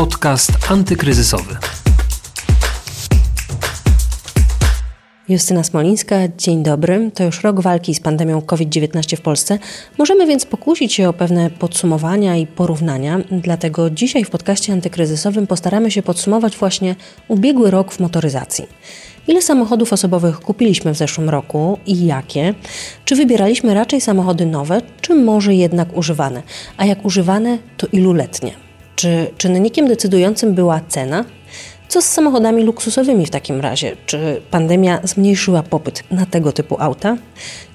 Podcast antykryzysowy. Justyna Smolińska, dzień dobry. To już rok walki z pandemią COVID-19 w Polsce. Możemy więc pokusić się o pewne podsumowania i porównania. Dlatego dzisiaj w podcaście antykryzysowym postaramy się podsumować właśnie ubiegły rok w motoryzacji. Ile samochodów osobowych kupiliśmy w zeszłym roku i jakie? Czy wybieraliśmy raczej samochody nowe, czy może jednak używane? A jak używane, to iluletnie? Czy czynnikiem decydującym była cena? Co z samochodami luksusowymi w takim razie? Czy pandemia zmniejszyła popyt na tego typu auta?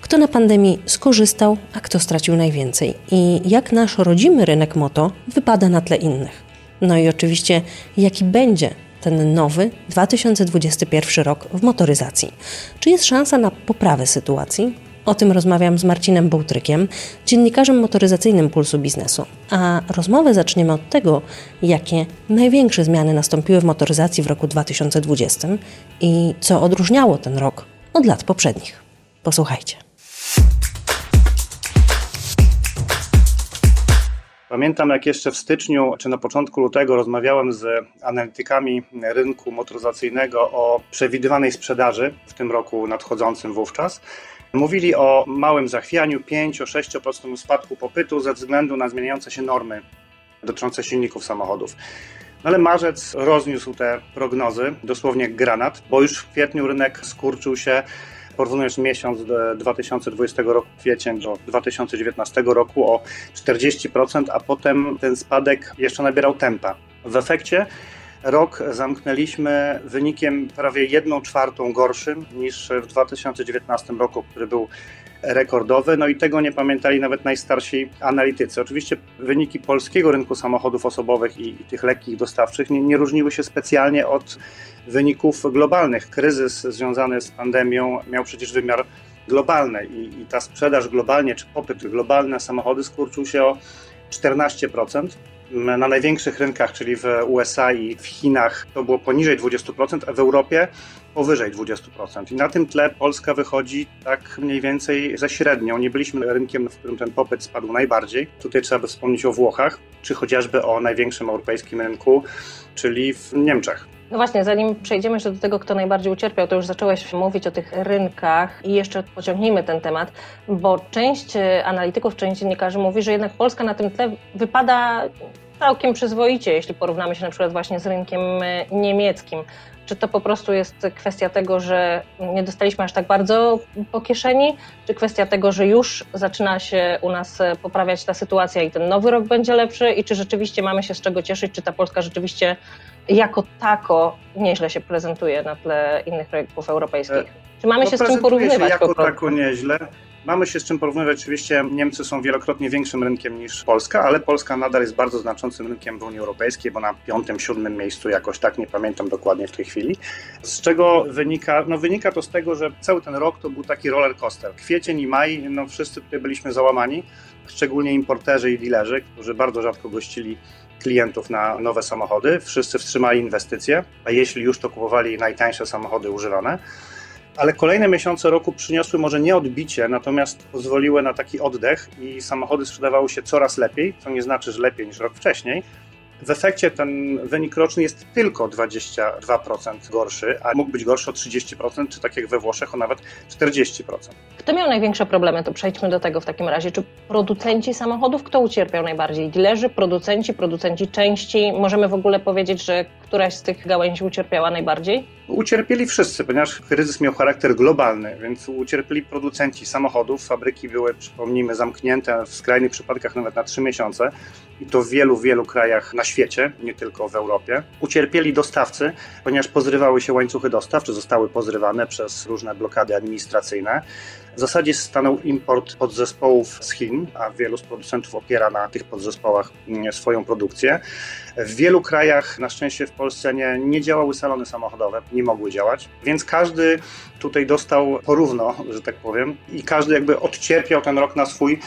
Kto na pandemii skorzystał, a kto stracił najwięcej? I jak nasz rodzimy rynek moto wypada na tle innych? No i oczywiście, jaki będzie ten nowy 2021 rok w motoryzacji? Czy jest szansa na poprawę sytuacji? O tym rozmawiam z Marcinem Bołtrykiem, dziennikarzem motoryzacyjnym Pulsu Biznesu. A rozmowę zaczniemy od tego, jakie największe zmiany nastąpiły w motoryzacji w roku 2020 i co odróżniało ten rok od lat poprzednich. Posłuchajcie. Pamiętam, jak jeszcze w styczniu czy na początku lutego rozmawiałem z analitykami rynku motoryzacyjnego o przewidywanej sprzedaży w tym roku nadchodzącym wówczas. Mówili o małym zachwianiu, 5-6% spadku popytu ze względu na zmieniające się normy dotyczące silników samochodów. No ale marzec rozniósł te prognozy, dosłownie granat, bo już w kwietniu rynek skurczył się porównując miesiąc 2020 roku, kwiecień do 2019 roku o 40%, a potem ten spadek jeszcze nabierał tempa. W efekcie rok zamknęliśmy wynikiem prawie 1 czwartą gorszym niż w 2019 roku, który był rekordowy, no i tego nie pamiętali nawet najstarsi analitycy. Oczywiście wyniki polskiego rynku samochodów osobowych i, i tych lekkich dostawczych nie, nie różniły się specjalnie od wyników globalnych. Kryzys związany z pandemią miał przecież wymiar globalny i, i ta sprzedaż globalnie, czy popyt globalny na samochody skurczył się o 14% na największych rynkach, czyli w USA i w Chinach, to było poniżej 20%, a w Europie powyżej 20%. I na tym tle Polska wychodzi tak mniej więcej za średnią. Nie byliśmy rynkiem, w którym ten popyt spadł najbardziej. Tutaj trzeba by wspomnieć o Włochach, czy chociażby o największym europejskim rynku, czyli w Niemczech. No właśnie, zanim przejdziemy jeszcze do tego, kto najbardziej ucierpiał, to już zacząłeś mówić o tych rynkach i jeszcze pociągnijmy ten temat, bo część analityków, część dziennikarzy mówi, że jednak Polska na tym tle wypada całkiem przyzwoicie, jeśli porównamy się na przykład właśnie z rynkiem niemieckim. Czy to po prostu jest kwestia tego, że nie dostaliśmy aż tak bardzo po kieszeni, czy kwestia tego, że już zaczyna się u nas poprawiać ta sytuacja i ten nowy rok będzie lepszy? I czy rzeczywiście mamy się z czego cieszyć, czy ta Polska rzeczywiście jako tako nieźle się prezentuje na tle innych rynków europejskich? Czy mamy no, się z czym porównywać? Się jako tako nieźle. Mamy się z czym porównywać. Oczywiście Niemcy są wielokrotnie większym rynkiem niż Polska, ale Polska nadal jest bardzo znaczącym rynkiem w Unii Europejskiej, bo na piątym, siódmym miejscu jakoś tak, nie pamiętam dokładnie w tej chwili. Z czego wynika? No wynika to z tego, że cały ten rok to był taki roller coaster. Kwiecień i maj, no wszyscy tutaj byliśmy załamani, szczególnie importerzy i dealerzy, którzy bardzo rzadko gościli klientów na nowe samochody. Wszyscy wstrzymali inwestycje, a jeśli już to kupowali najtańsze samochody używane. Ale kolejne miesiące roku przyniosły może nie odbicie, natomiast pozwoliły na taki oddech i samochody sprzedawały się coraz lepiej, co nie znaczy, że lepiej niż rok wcześniej. W efekcie ten wynik roczny jest tylko 22% gorszy, a mógł być gorszy o 30%, czy tak jak we Włoszech o nawet 40%. Kto miał największe problemy? To przejdźmy do tego w takim razie. Czy producenci samochodów? Kto ucierpiał najbardziej? Dilerzy, producenci, producenci części? Możemy w ogóle powiedzieć, że któraś z tych gałęzi ucierpiała najbardziej? Ucierpieli wszyscy, ponieważ kryzys miał charakter globalny, więc ucierpieli producenci samochodów. Fabryki były, przypomnijmy, zamknięte w skrajnych przypadkach nawet na trzy miesiące i to w wielu, wielu krajach na świecie, nie tylko w Europie. Ucierpieli dostawcy, ponieważ pozrywały się łańcuchy dostaw, czy zostały pozrywane przez różne blokady administracyjne. W zasadzie stanął import podzespołów z Chin, a wielu z producentów opiera na tych podzespołach mm, swoją produkcję. W wielu krajach, na szczęście w Polsce, nie, nie działały salony samochodowe, nie mogły działać, więc każdy tutaj dostał porówno, że tak powiem, i każdy jakby odcierpiał ten rok na swój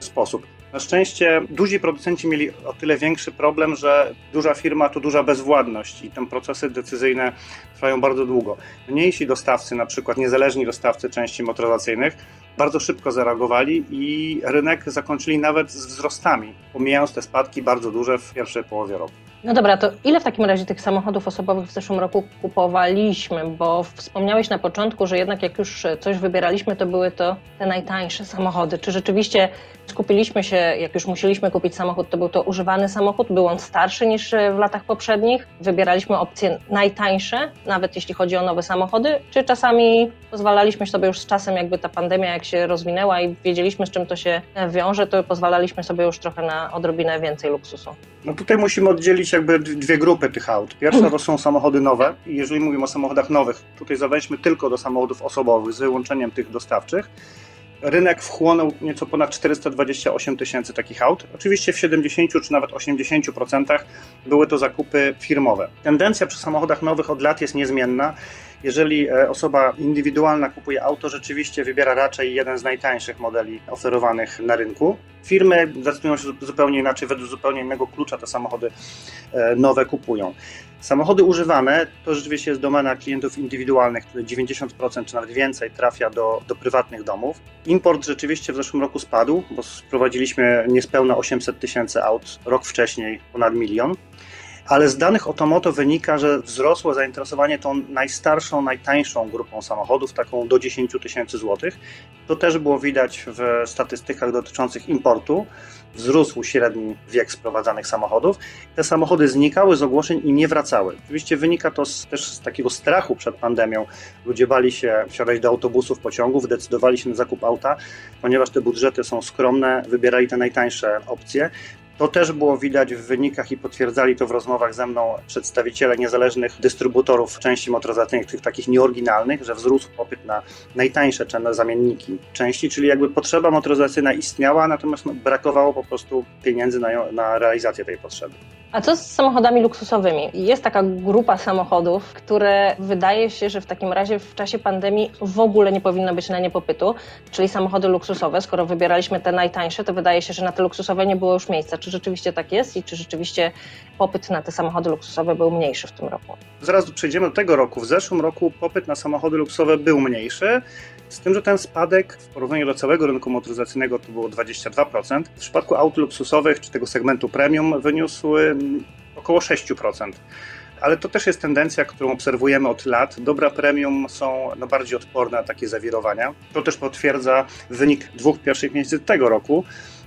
sposób. Na szczęście duzi producenci mieli o tyle większy problem, że duża firma to duża bezwładność i te procesy decyzyjne trwają bardzo długo. Mniejsi dostawcy, na przykład niezależni dostawcy części motoryzacyjnych, bardzo szybko zareagowali i rynek zakończyli nawet z wzrostami, pomijając te spadki bardzo duże w pierwszej połowie roku. No dobra, to ile w takim razie tych samochodów osobowych w zeszłym roku kupowaliśmy? Bo wspomniałeś na początku, że jednak jak już coś wybieraliśmy, to były to te najtańsze samochody. Czy rzeczywiście skupiliśmy się, jak już musieliśmy kupić samochód, to był to używany samochód? Był on starszy niż w latach poprzednich? Wybieraliśmy opcje najtańsze, nawet jeśli chodzi o nowe samochody? Czy czasami pozwalaliśmy sobie już z czasem, jakby ta pandemia jak się rozwinęła i wiedzieliśmy, z czym to się wiąże, to pozwalaliśmy sobie już trochę na odrobinę więcej luksusu? No tutaj musimy oddzielić jakby dwie grupy tych aut. Pierwsza to są samochody nowe i jeżeli mówimy o samochodach nowych, tutaj zaweźmy tylko do samochodów osobowych z wyłączeniem tych dostawczych. Rynek wchłonął nieco ponad 428 tysięcy takich aut. Oczywiście w 70 czy nawet 80% były to zakupy firmowe. Tendencja przy samochodach nowych od lat jest niezmienna jeżeli e, osoba indywidualna kupuje auto, rzeczywiście wybiera raczej jeden z najtańszych modeli oferowanych na rynku. Firmy decydują się zupełnie inaczej, według zupełnie innego klucza te samochody e, nowe kupują. Samochody używane to rzeczywiście jest domena klientów indywidualnych, które 90% czy nawet więcej trafia do, do prywatnych domów. Import rzeczywiście w zeszłym roku spadł, bo sprowadziliśmy niespełna 800 tysięcy aut, rok wcześniej ponad milion ale z danych Otomoto wynika, że wzrosło zainteresowanie tą najstarszą, najtańszą grupą samochodów, taką do 10 tysięcy złotych. To też było widać w statystykach dotyczących importu. Wzrósł średni wiek sprowadzanych samochodów. Te samochody znikały z ogłoszeń i nie wracały. Oczywiście wynika to z, też z takiego strachu przed pandemią. Ludzie bali się wsiadać do autobusów, pociągów, decydowali się na zakup auta, ponieważ te budżety są skromne, wybierali te najtańsze opcje. To też było widać w wynikach i potwierdzali to w rozmowach ze mną przedstawiciele niezależnych dystrybutorów części motoryzacyjnych, tych takich nieoryginalnych, że wzrósł popyt na najtańsze zamienniki części, czyli jakby potrzeba motoryzacyjna istniała, natomiast no, brakowało po prostu pieniędzy na, na realizację tej potrzeby. A co z samochodami luksusowymi? Jest taka grupa samochodów, które wydaje się, że w takim razie w czasie pandemii w ogóle nie powinno być na nie popytu, czyli samochody luksusowe. Skoro wybieraliśmy te najtańsze, to wydaje się, że na te luksusowe nie było już miejsca. Czy rzeczywiście tak jest i czy rzeczywiście popyt na te samochody luksusowe był mniejszy w tym roku? Zaraz przejdziemy do tego roku. W zeszłym roku popyt na samochody luksusowe był mniejszy. Z tym, że ten spadek w porównaniu do całego rynku motoryzacyjnego to było 22%. W przypadku aut luksusowych czy tego segmentu premium wyniósł mm, około 6% ale to też jest tendencja, którą obserwujemy od lat. Dobra premium są no, bardziej odporne na takie zawirowania. To też potwierdza wynik dwóch pierwszych miesięcy tego roku,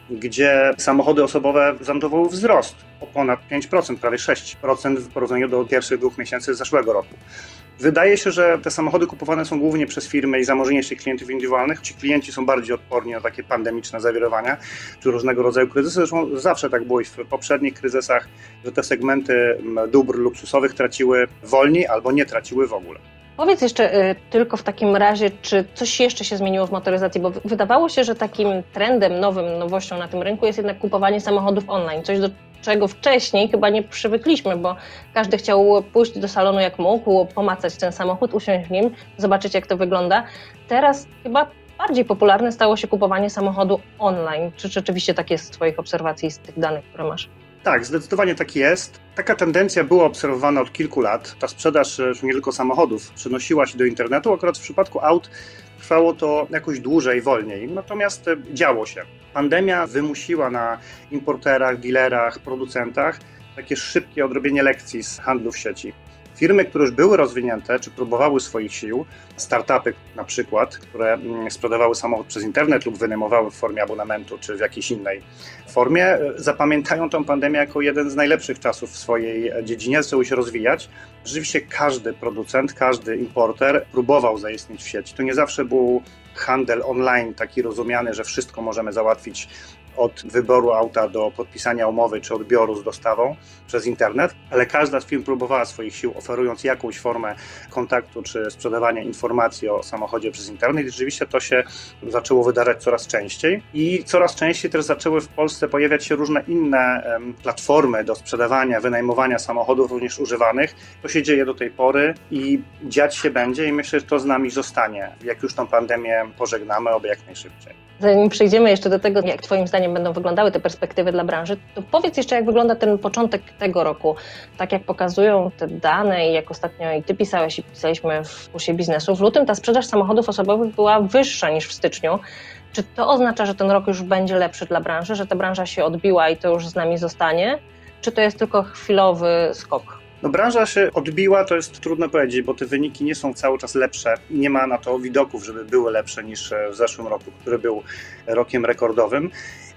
gdzie samochody osobowe zanotowały wzrost o ponad 5%, prawie 6% w porównaniu do pierwszych dwóch miesięcy zeszłego roku. Wydaje się, że te samochody kupowane są głównie przez firmy i zamożniejszych klientów indywidualnych. Ci klienci są bardziej odporni na takie pandemiczne zawirowania czy różnego rodzaju kryzysy. Zresztą zawsze tak było i w poprzednich kryzysach, że te segmenty dóbr luksusowych traciły wolniej albo nie traciły w ogóle. Powiedz jeszcze y, tylko w takim razie, czy coś jeszcze się zmieniło w motoryzacji, bo wydawało się, że takim trendem, nowym, nowością na tym rynku jest jednak kupowanie samochodów online, coś do czego wcześniej chyba nie przywykliśmy, bo każdy chciał pójść do salonu jak mógł, pomacać ten samochód, usiąść w nim, zobaczyć jak to wygląda. Teraz chyba bardziej popularne stało się kupowanie samochodu online. Czy rzeczywiście tak jest z Twoich obserwacji, z tych danych, które masz? Tak, zdecydowanie tak jest. Taka tendencja była obserwowana od kilku lat. Ta sprzedaż e, nie tylko samochodów przenosiła się do internetu. Akurat w przypadku aut trwało to jakoś dłużej, wolniej. Natomiast e, działo się. Pandemia wymusiła na importerach, dealerach, producentach takie szybkie odrobienie lekcji z handlu w sieci. Firmy, które już były rozwinięte, czy próbowały swoich sił, startupy na przykład, które mm, sprzedawały samochód przez internet lub wynajmowały w formie abonamentu, czy w jakiejś innej formie, e, zapamiętają tę pandemię jako jeden z najlepszych czasów w swojej dziedzinie, zaczęły się rozwijać. Rzeczywiście każdy producent, każdy importer próbował zaistnieć w sieci. To nie zawsze był handel online taki rozumiany, że wszystko możemy załatwić od wyboru auta do podpisania umowy czy odbioru z dostawą przez internet, ale każda z firm próbowała swoich sił, oferując jakąś formę kontaktu czy sprzedawania informacji o samochodzie przez internet. I rzeczywiście to się zaczęło wydarzać coraz częściej i coraz częściej też zaczęły w Polsce pojawiać się różne inne platformy do sprzedawania, wynajmowania samochodów, również używanych. To się dzieje do tej pory i dziać się będzie i myślę, że to z nami zostanie, jak już tą pandemię pożegnamy, oby jak najszybciej. Zanim przejdziemy jeszcze do tego, jak Twoim zdaniem będą wyglądały te perspektywy dla branży, to powiedz jeszcze, jak wygląda ten początek tego roku. Tak jak pokazują te dane i jak ostatnio i Ty pisałeś i pisaliśmy w kursie biznesu, w lutym ta sprzedaż samochodów osobowych była wyższa niż w styczniu. Czy to oznacza, że ten rok już będzie lepszy dla branży, że ta branża się odbiła i to już z nami zostanie? czy to jest tylko chwilowy skok? No branża się odbiła, to jest trudno powiedzieć, bo te wyniki nie są cały czas lepsze. Nie ma na to widoków, żeby były lepsze niż w zeszłym roku, który był rokiem rekordowym.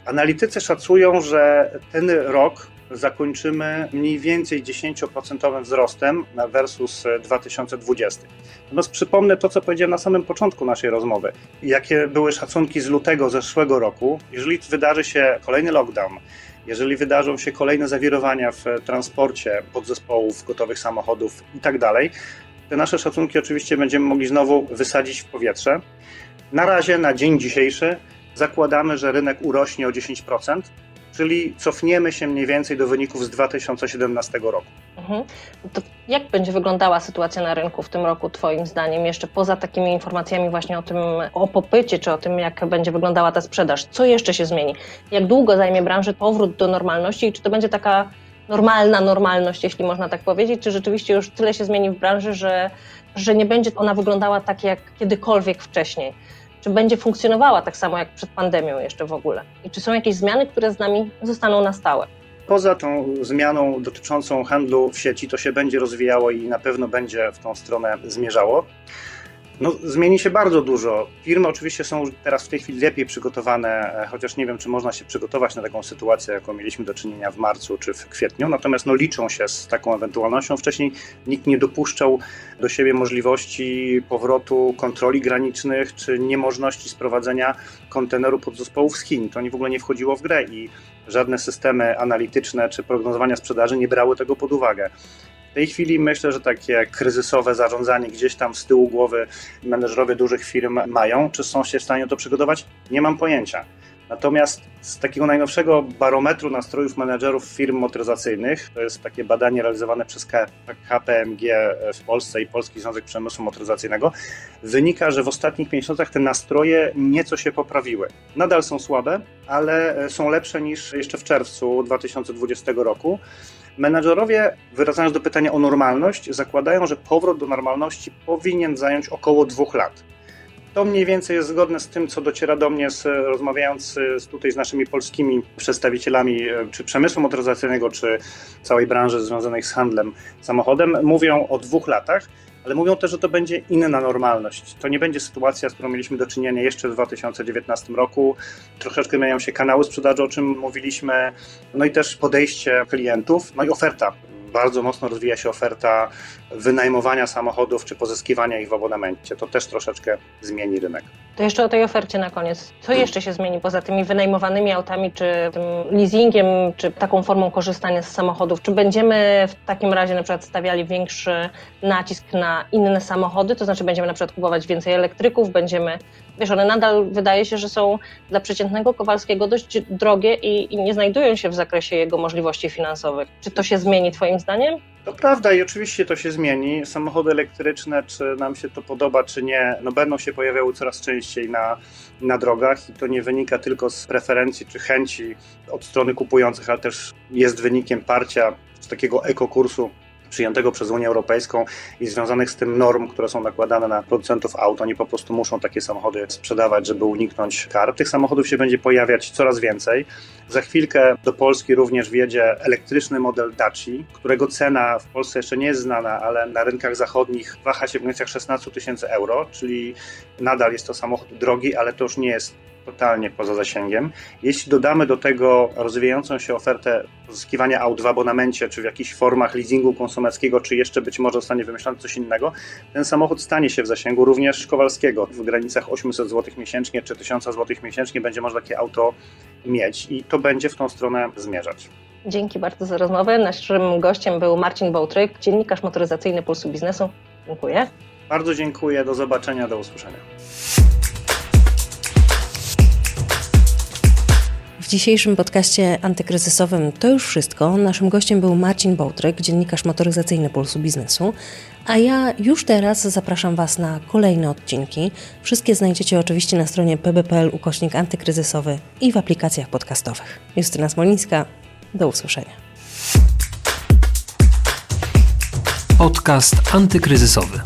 Analitycy szacują, że ten rok zakończymy mniej więcej 10% wzrostem versus 2020. Natomiast przypomnę to, co powiedziałem na samym początku naszej rozmowy. Jakie były szacunki z lutego zeszłego roku. Jeżeli wydarzy się kolejny lockdown, jeżeli wydarzą się kolejne zawirowania w transporcie podzespołów, gotowych samochodów itd., tak te nasze szacunki oczywiście będziemy mogli znowu wysadzić w powietrze. Na razie, na dzień dzisiejszy, zakładamy, że rynek urośnie o 10%, czyli cofniemy się mniej więcej do wyników z 2017 roku. Mhm. To jak będzie wyglądała sytuacja na rynku w tym roku, Twoim zdaniem, jeszcze poza takimi informacjami właśnie o tym, o popycie, czy o tym, jak będzie wyglądała ta sprzedaż? Co jeszcze się zmieni? Jak długo zajmie branży powrót do normalności i czy to będzie taka normalna normalność, jeśli można tak powiedzieć, czy rzeczywiście już tyle się zmieni w branży, że, że nie będzie ona wyglądała tak jak kiedykolwiek wcześniej? Czy będzie funkcjonowała tak samo jak przed pandemią jeszcze w ogóle? I czy są jakieś zmiany, które z nami zostaną na stałe? Poza tą zmianą dotyczącą handlu w sieci, to się będzie rozwijało i na pewno będzie w tą stronę zmierzało. No, zmieni się bardzo dużo. Firmy oczywiście są teraz w tej chwili lepiej przygotowane, e, chociaż nie wiem, czy można się przygotować na taką sytuację, jaką mieliśmy do czynienia w marcu czy w kwietniu. Natomiast no, liczą się z taką ewentualnością. Wcześniej nikt nie dopuszczał do siebie możliwości powrotu kontroli granicznych czy niemożności sprowadzenia konteneru podzespołów z Chin. To nie w ogóle nie wchodziło w grę i żadne systemy analityczne czy prognozowania sprzedaży nie brały tego pod uwagę. W tej chwili myślę, że takie kryzysowe zarządzanie gdzieś tam z tyłu głowy menedżerowie dużych firm mają. Czy są się w stanie to przygotować? Nie mam pojęcia. Natomiast z takiego najnowszego barometru nastrojów menedżerów firm motoryzacyjnych, to jest takie badanie realizowane przez KPMG w Polsce i Polski Związek Przemysłu Motoryzacyjnego, wynika, że w ostatnich miesiącach te nastroje nieco się poprawiły. Nadal są słabe, ale są lepsze niż jeszcze w czerwcu 2020 roku. Menadżerowie, wracając do pytania o normalność, zakładają, że powrót do normalności powinien zająć około dwóch lat. To mniej więcej jest zgodne z tym, co dociera do mnie, z, rozmawiając z, tutaj z naszymi polskimi przedstawicielami, e, czy przemysłu motoryzacyjnego, czy całej branży związanej z handlem samochodem. Mówią o dwóch latach ale mówią też, że to będzie inna normalność. To nie będzie sytuacja, z którą mieliśmy do czynienia jeszcze w 2019 roku. Troszeczkę zmieniają się kanały sprzedaży, o czym mówiliśmy, no i też podejście klientów, no i oferta bardzo mocno rozwija się oferta wynajmowania samochodów czy pozyskiwania ich w abonamencie. To też troszeczkę zmieni rynek. To jeszcze o tej ofercie na koniec. Co jeszcze się zmieni poza tymi wynajmowanymi autami, czy leasingiem, czy taką formą korzystania z samochodów? Czy będziemy w takim razie na przykład stawiali większy nacisk na inne samochody? To znaczy będziemy na przykład kupować więcej elektryków, będziemy wiesz, one nadal wydaje się, że są dla przeciętnego Kowalskiego dość drogie i, i, nie znajdują się w zakresie jego możliwości finansowych. Czy to się zmieni Twoim zdaniem? To prawda i oczywiście to się zmieni. Samochody elektryczne, czy nam się to podoba, czy nie, no będą się pojawiały coraz częściej na, na drogach i to nie wynika tylko z preferencji czy chęci od strony kupujących, ale też jest wynikiem parcia z takiego ekokursu przyjętego przez Unię Europejską i związanych z tym norm, które są nakładane na producentów aut. Oni po prostu muszą takie samochody sprzedawać, żeby uniknąć kar. Tych samochodów się będzie pojawiać coraz więcej. Za chwilkę do Polski również wjedzie elektryczny model Daci, którego cena w Polsce jeszcze nie jest znana, ale na rynkach zachodnich waha się w granicach 16 tysięcy euro, czyli nadal jest to samochód drogi, ale to już nie jest totalnie poza zasięgiem. Jeśli dodamy do tego rozwijającą się ofertę pozyskiwania aut w abonamencie, czy w jakichś formach leasingu konsumenckiego, czy jeszcze być może zostanie wymyślone coś innego, ten samochód stanie się w zasięgu również Kowalskiego. W granicach 800 zł miesięcznie, czy 1000 zł miesięcznie będzie można takie auto mieć i to będzie w tą stronę zmierzać. Dzięki bardzo za rozmowę. Naszym gościem był Marcin Bołtryk, dziennikarz motoryzacyjny Pulsu Biznesu. Dziękuję. Bardzo dziękuję. Do zobaczenia, do usłyszenia. Dzisiejszym podcaście antykryzysowym to już wszystko. Naszym gościem był Marcin Bołtryk, dziennikarz motoryzacyjny Pulsu Biznesu. A ja już teraz zapraszam Was na kolejne odcinki. Wszystkie znajdziecie oczywiście na stronie pb.pl ukośnik antykryzysowy i w aplikacjach podcastowych. Justyna Smolińska, do usłyszenia. Podcast antykryzysowy.